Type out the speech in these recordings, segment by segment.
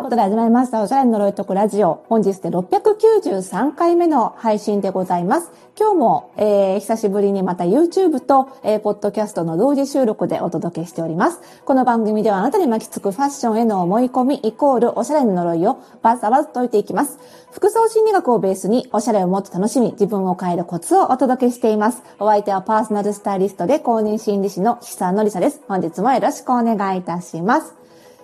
いうことで始まりました、おしゃれの呪いとくラジオ。本日で693回目の配信でございます。今日も、えー、久しぶりにまた YouTube と、えー、ポッドキャストの同時収録でお届けしております。この番組ではあなたに巻きつくファッションへの思い込みイコールおしゃれの呪いをバサバサ解いていきます。服装心理学をベースにおしゃれをもっと楽しみ、自分を変えるコツをお届けしています。お相手はパーソナルスタイリストで公認心理師の久野里沙です。本日もよろしくお願いいたします。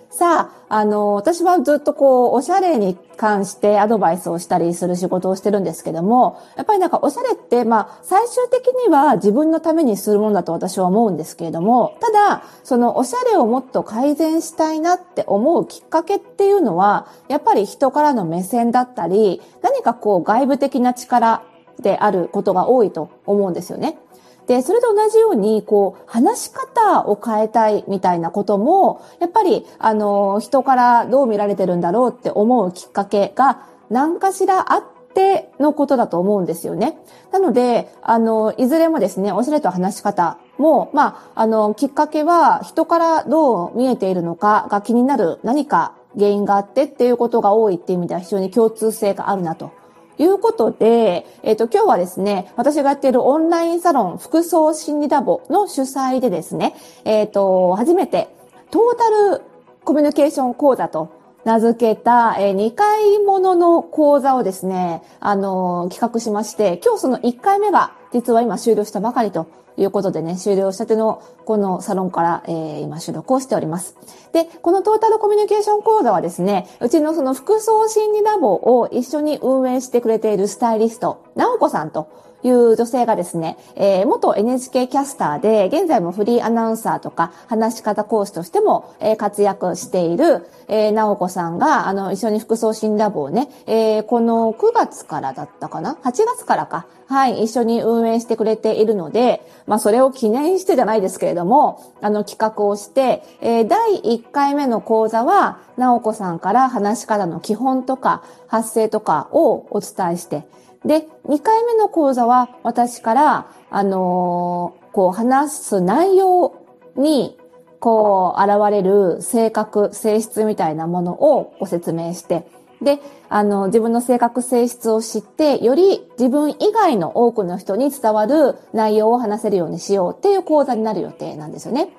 さあ、あの、私はずっとこう、おしゃれに関してアドバイスをしたりする仕事をしてるんですけども、やっぱりなんかおしゃれって、まあ、最終的には自分のためにするものだと私は思うんですけれども、ただ、そのおしゃれをもっと改善したいなって思うきっかけっていうのは、やっぱり人からの目線だったり、何かこう、外部的な力であることが多いと思うんですよね。で、それと同じように、こう、話し方を変えたいみたいなことも、やっぱり、あの、人からどう見られてるんだろうって思うきっかけが、何かしらあってのことだと思うんですよね。なので、あの、いずれもですね、おしゃれと話し方も、まあ、あの、きっかけは、人からどう見えているのかが気になる何か原因があってっていうことが多いっていう意味では非常に共通性があるなということで、えっ、ー、と、今日はですね、私がやっているオンラインサロン、服装心理ダボの主催でですね、えっ、ー、と、初めて、トータルコミュニケーション講座と名付けた、えー、2回ものの講座をですね、あの企画しまして、今日その1回目が実は今終了したばかりということでね、終了したてのこのサロンから、えー、今収録をしております。で、このトータルコミュニケーション講座はですね、うちのその服装心理ラボを一緒に運営してくれているスタイリスト、なおこさんという女性がですね、えー、元 NHK キャスターで、現在もフリーアナウンサーとか、話し方講師としても、えー、活躍している、えー、なおこさんが、あの、一緒に服装新ラボをね、えー、この9月からだったかな ?8 月からか。はい、一緒に運営してくれているので、まあ、それを記念してじゃないですけれども、あの、企画をして、えー、第1回目の講座は、なおこさんから話し方の基本とか、発声とかをお伝えして、で、2回目の講座は私から、あのー、こう話す内容に、こう現れる性格、性質みたいなものをご説明して、で、あの、自分の性格性質を知って、より自分以外の多くの人に伝わる内容を話せるようにしようっていう講座になる予定なんですよね。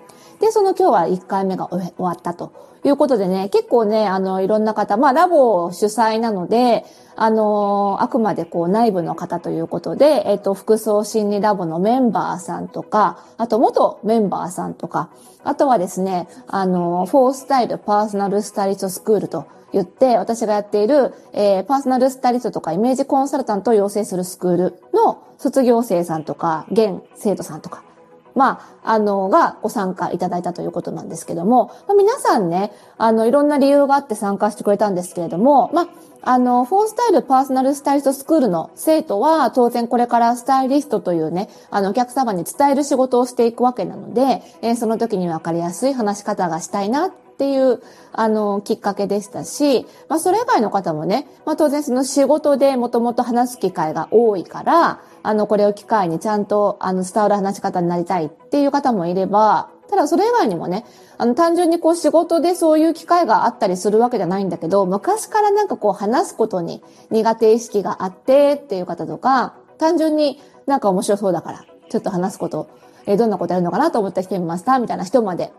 で、その今日は1回目が終わったということでね、結構ね、あの、いろんな方、まあ、ラボ主催なので、あの、あくまでこう内部の方ということで、えっと、服装心理ラボのメンバーさんとか、あと元メンバーさんとか、あとはですね、あの、フォースタイルパーソナルスタイリストスクールと言って、私がやっている、えー、パーソナルスタイリストとかイメージコンサルタントを養成するスクールの卒業生さんとか、現生徒さんとか、まあ、あの、がご参加いただいたということなんですけども、まあ、皆さんね、あの、いろんな理由があって参加してくれたんですけれども、まあ、あの、フォースタイルパーソナルスタイリストスクールの生徒は、当然これからスタイリストというね、あの、お客様に伝える仕事をしていくわけなので、えー、その時にわかりやすい話し方がしたいなっていう、あの、きっかけでしたし、まあ、それ以外の方もね、まあ、当然その仕事でもともと話す機会が多いから、あの、これを機会にちゃんと、あの、伝わる話し方になりたいっていう方もいれば、ただそれ以外にもね、あの、単純にこう仕事でそういう機会があったりするわけじゃないんだけど、昔からなんかこう話すことに苦手意識があってっていう方とか、単純になんか面白そうだから、ちょっと話すこと、えー、どんなことやるのかなと思って来てみました、みたいな人まで、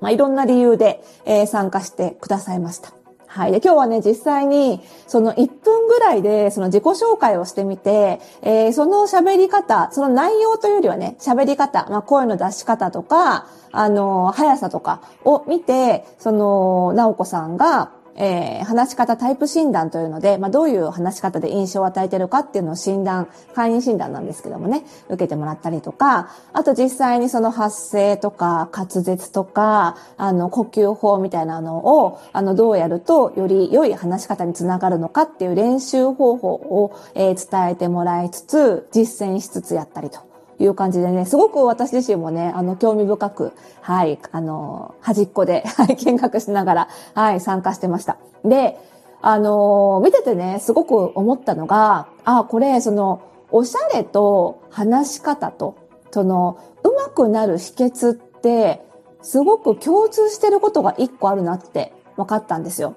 まあ、いろんな理由で、えー、参加してくださいました。はい。で、今日はね、実際に、その1分ぐらいで、その自己紹介をしてみて、えー、その喋り方、その内容というよりはね、喋り方、まあ、声の出し方とか、あの、速さとかを見て、その、なおこさんが、えー、話し方タイプ診断というので、まあ、どういう話し方で印象を与えてるかっていうのを診断、会員診断なんですけどもね、受けてもらったりとか、あと実際にその発声とか滑舌とか、あの、呼吸法みたいなのを、あの、どうやるとより良い話し方につながるのかっていう練習方法を、えー、伝えてもらいつつ、実践しつつやったりと。いう感じでね、すごく私自身もね、あの、興味深く、はい、あの、端っこで、はい、見学しながら、はい、参加してました。で、あの、見ててね、すごく思ったのが、あ、これ、その、おしゃれと話し方と、その、うまくなる秘訣って、すごく共通してることが一個あるなって分かったんですよ。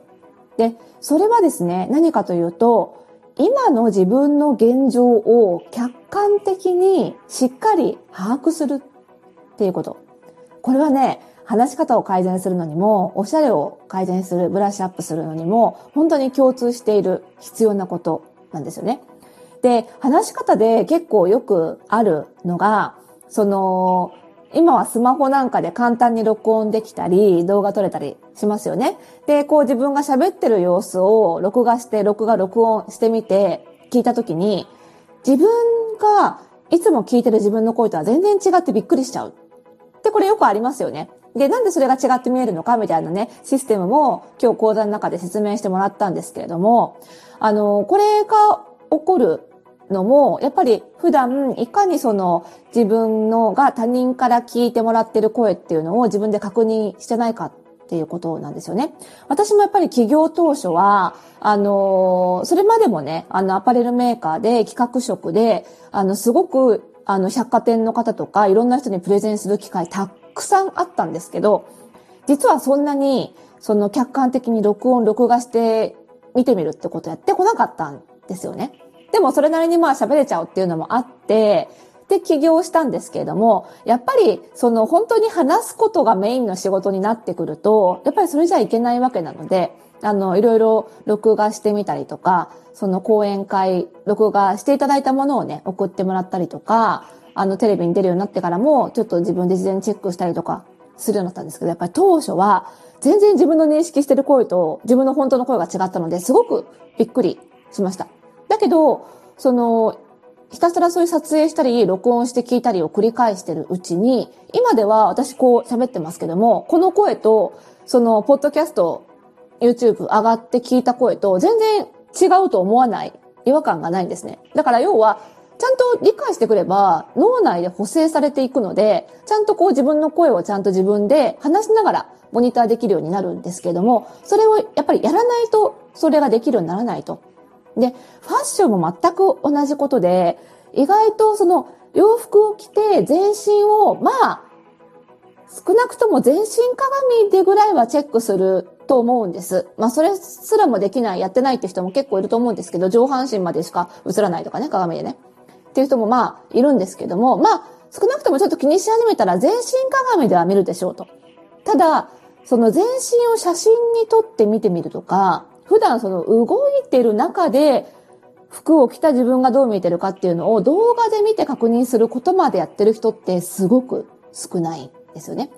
で、それはですね、何かというと、今の自分の現状を客観的にしっかり把握するっていうこと。これはね、話し方を改善するのにも、おしゃれを改善する、ブラッシュアップするのにも、本当に共通している必要なことなんですよね。で、話し方で結構よくあるのが、その、今はスマホなんかで簡単に録音できたり、動画撮れたりしますよね。で、こう自分が喋ってる様子を録画して、録画録音してみて、聞いたときに、自分がいつも聞いてる自分の声とは全然違ってびっくりしちゃう。で、これよくありますよね。で、なんでそれが違って見えるのかみたいなね、システムも今日講座の中で説明してもらったんですけれども、あの、これが起こるのも、やっぱり普段いかにその自分のが他人から聞いてもらってる声っていうのを自分で確認してないかっていうことなんですよね。私もやっぱり企業当初は、あの、それまでもね、あの、アパレルメーカーで企画職で、あの、すごく、あの、百貨店の方とか、いろんな人にプレゼンする機会たくさんあったんですけど、実はそんなに、その客観的に録音、録画して見てみるってことやってこなかったんですよね。でもそれなりにまあ喋れちゃうっていうのもあって、で起業したんですけれども、やっぱりその本当に話すことがメインの仕事になってくると、やっぱりそれじゃいけないわけなので、あの、いろいろ録画してみたりとか、その講演会、録画していただいたものをね、送ってもらったりとか、あの、テレビに出るようになってからも、ちょっと自分で事前にチェックしたりとかするようになったんですけど、やっぱり当初は、全然自分の認識してる声と自分の本当の声が違ったので、すごくびっくりしました。だけど、その、ひたすらそういう撮影したり、録音して聞いたりを繰り返してるうちに、今では私こう喋ってますけども、この声と、その、ポッドキャスト、YouTube 上がって聞いた声と全然違うと思わない、違和感がないんですね。だから要は、ちゃんと理解してくれば、脳内で補正されていくので、ちゃんとこう自分の声をちゃんと自分で話しながらモニターできるようになるんですけれども、それをやっぱりやらないと、それができるようにならないと。で、ファッションも全く同じことで、意外とその洋服を着て全身を、まあ、少なくとも全身鏡でぐらいはチェックすると思うんです。まあ、それすらもできない、やってないって人も結構いると思うんですけど、上半身までしか映らないとかね、鏡でね。っていう人もまあ、いるんですけども、まあ、少なくともちょっと気にし始めたら全身鏡では見るでしょうと。ただ、その全身を写真に撮って見てみるとか、普段その動いてる中で服を着た自分がどう見えてるかっていうのを動画で見て確認することまでやってる人ってすごく少ないですよね。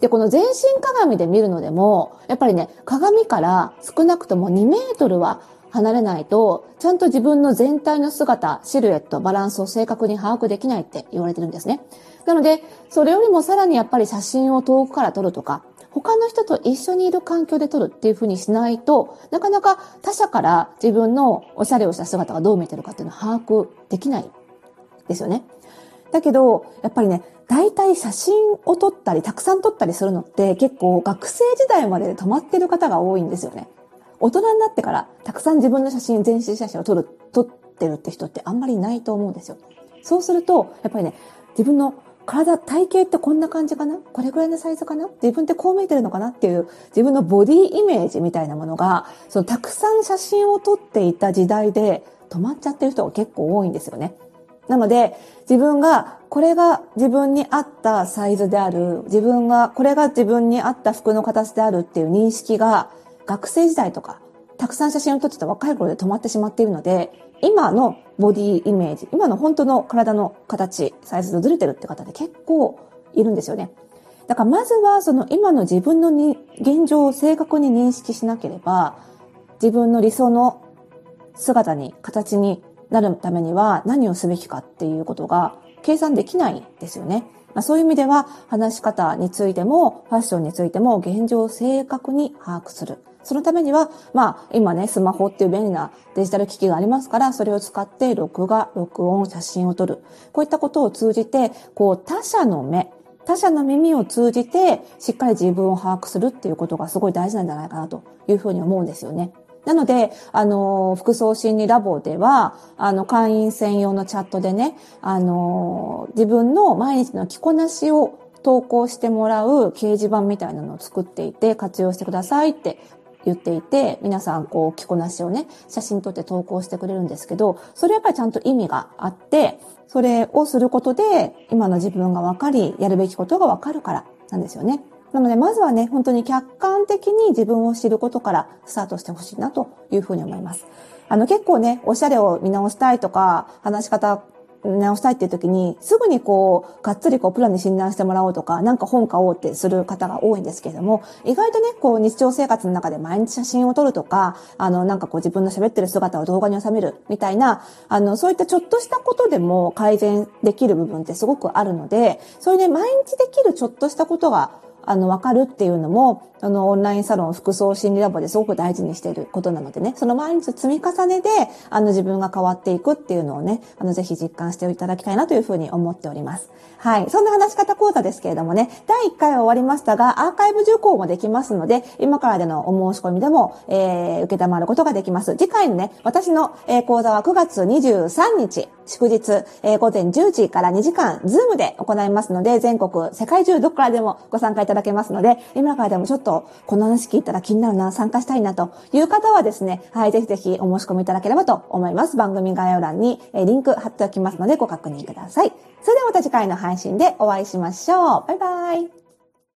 で、この全身鏡で見るのでも、やっぱりね、鏡から少なくとも2メートルは離れないと、ちゃんと自分の全体の姿、シルエット、バランスを正確に把握できないって言われてるんですね。なので、それよりもさらにやっぱり写真を遠くから撮るとか、他の人と一緒にいる環境で撮るっていうふうにしないと、なかなか他者から自分のおしゃれをした姿がどう見てるかっていうのを把握できないですよね。だけど、やっぱりね、大体写真を撮ったり、たくさん撮ったりするのって結構学生時代までで止まってる方が多いんですよね。大人になってからたくさん自分の写真、全身写真を撮る、撮ってるって人ってあんまりいないと思うんですよ。そうすると、やっぱりね、自分の体、体型ってこんな感じかな？これぐらいのサイズかな？自分ってこう見えてるのかな？っていう自分のボディイメージみたいなものが、そのたくさん写真を撮っていた時代で止まっちゃってる人が結構多いんですよね。なので、自分が、これが自分に合ったサイズである、自分が、これが自分に合った服の形であるっていう認識が、学生時代とか、たくさん写真を撮ってた若い頃で止まってしまっているので、今のボディイメージ、今の本当の体の形、サイズとずれてるって方で結構いるんですよね。だからまずはその今の自分のに現状を正確に認識しなければ、自分の理想の姿に、形になるためには何をすべきかっていうことが計算できないですよね。まあ、そういう意味では話し方についてもファッションについても現状を正確に把握する。そのためには、まあ、今ね、スマホっていう便利なデジタル機器がありますから、それを使って録画、録音、写真を撮る。こういったことを通じて、こう、他者の目、他者の耳を通じて、しっかり自分を把握するっていうことがすごい大事なんじゃないかなというふうに思うんですよね。なので、あの、服装心理ラボでは、あの、会員専用のチャットでね、あの、自分の毎日の着こなしを投稿してもらう掲示板みたいなのを作っていて活用してくださいって言っていて、皆さんこう着こなしをね、写真撮って投稿してくれるんですけど、それやっぱりちゃんと意味があって、それをすることで、今の自分が分かり、やるべきことが分かるからなんですよね。なので、まずはね、本当に客観的に自分を知ることからスタートしてほしいなというふうに思います。あの、結構ね、おしゃれを見直したいとか、話し方直したいっていう時に、すぐにこう、がっつりこう、プランに診断してもらおうとか、なんか本買おうってする方が多いんですけれども、意外とね、こう、日常生活の中で毎日写真を撮るとか、あの、なんかこう、自分の喋ってる姿を動画に収めるみたいな、あの、そういったちょっとしたことでも改善できる部分ってすごくあるので、そういうね、毎日できるちょっとしたことが、あの、わかるっていうのも、あの、オンラインサロン服装心理ラボですごく大事にしていることなのでね、その毎日積み重ねで、あの、自分が変わっていくっていうのをね、あの、ぜひ実感していただきたいなというふうに思っております。はい。そんな話し方講座ですけれどもね、第1回は終わりましたが、アーカイブ受講もできますので、今からでのお申し込みでも、えー、受けたまることができます。次回のね、私の、えー、講座は9月23日、祝日、えー、午前10時から2時間、 Zoom で行いますので、全国、世界中どこからでもご参加いただだけますので、今からでもちょっと、この話聞いたら気になるな、参加したいなという方はですね、はい、ぜひぜひお申し込みいただければと思います。番組概要欄に、えリンク貼っておきますので、ご確認ください。それではまた次回の配信でお会いしましょう。バイバイ。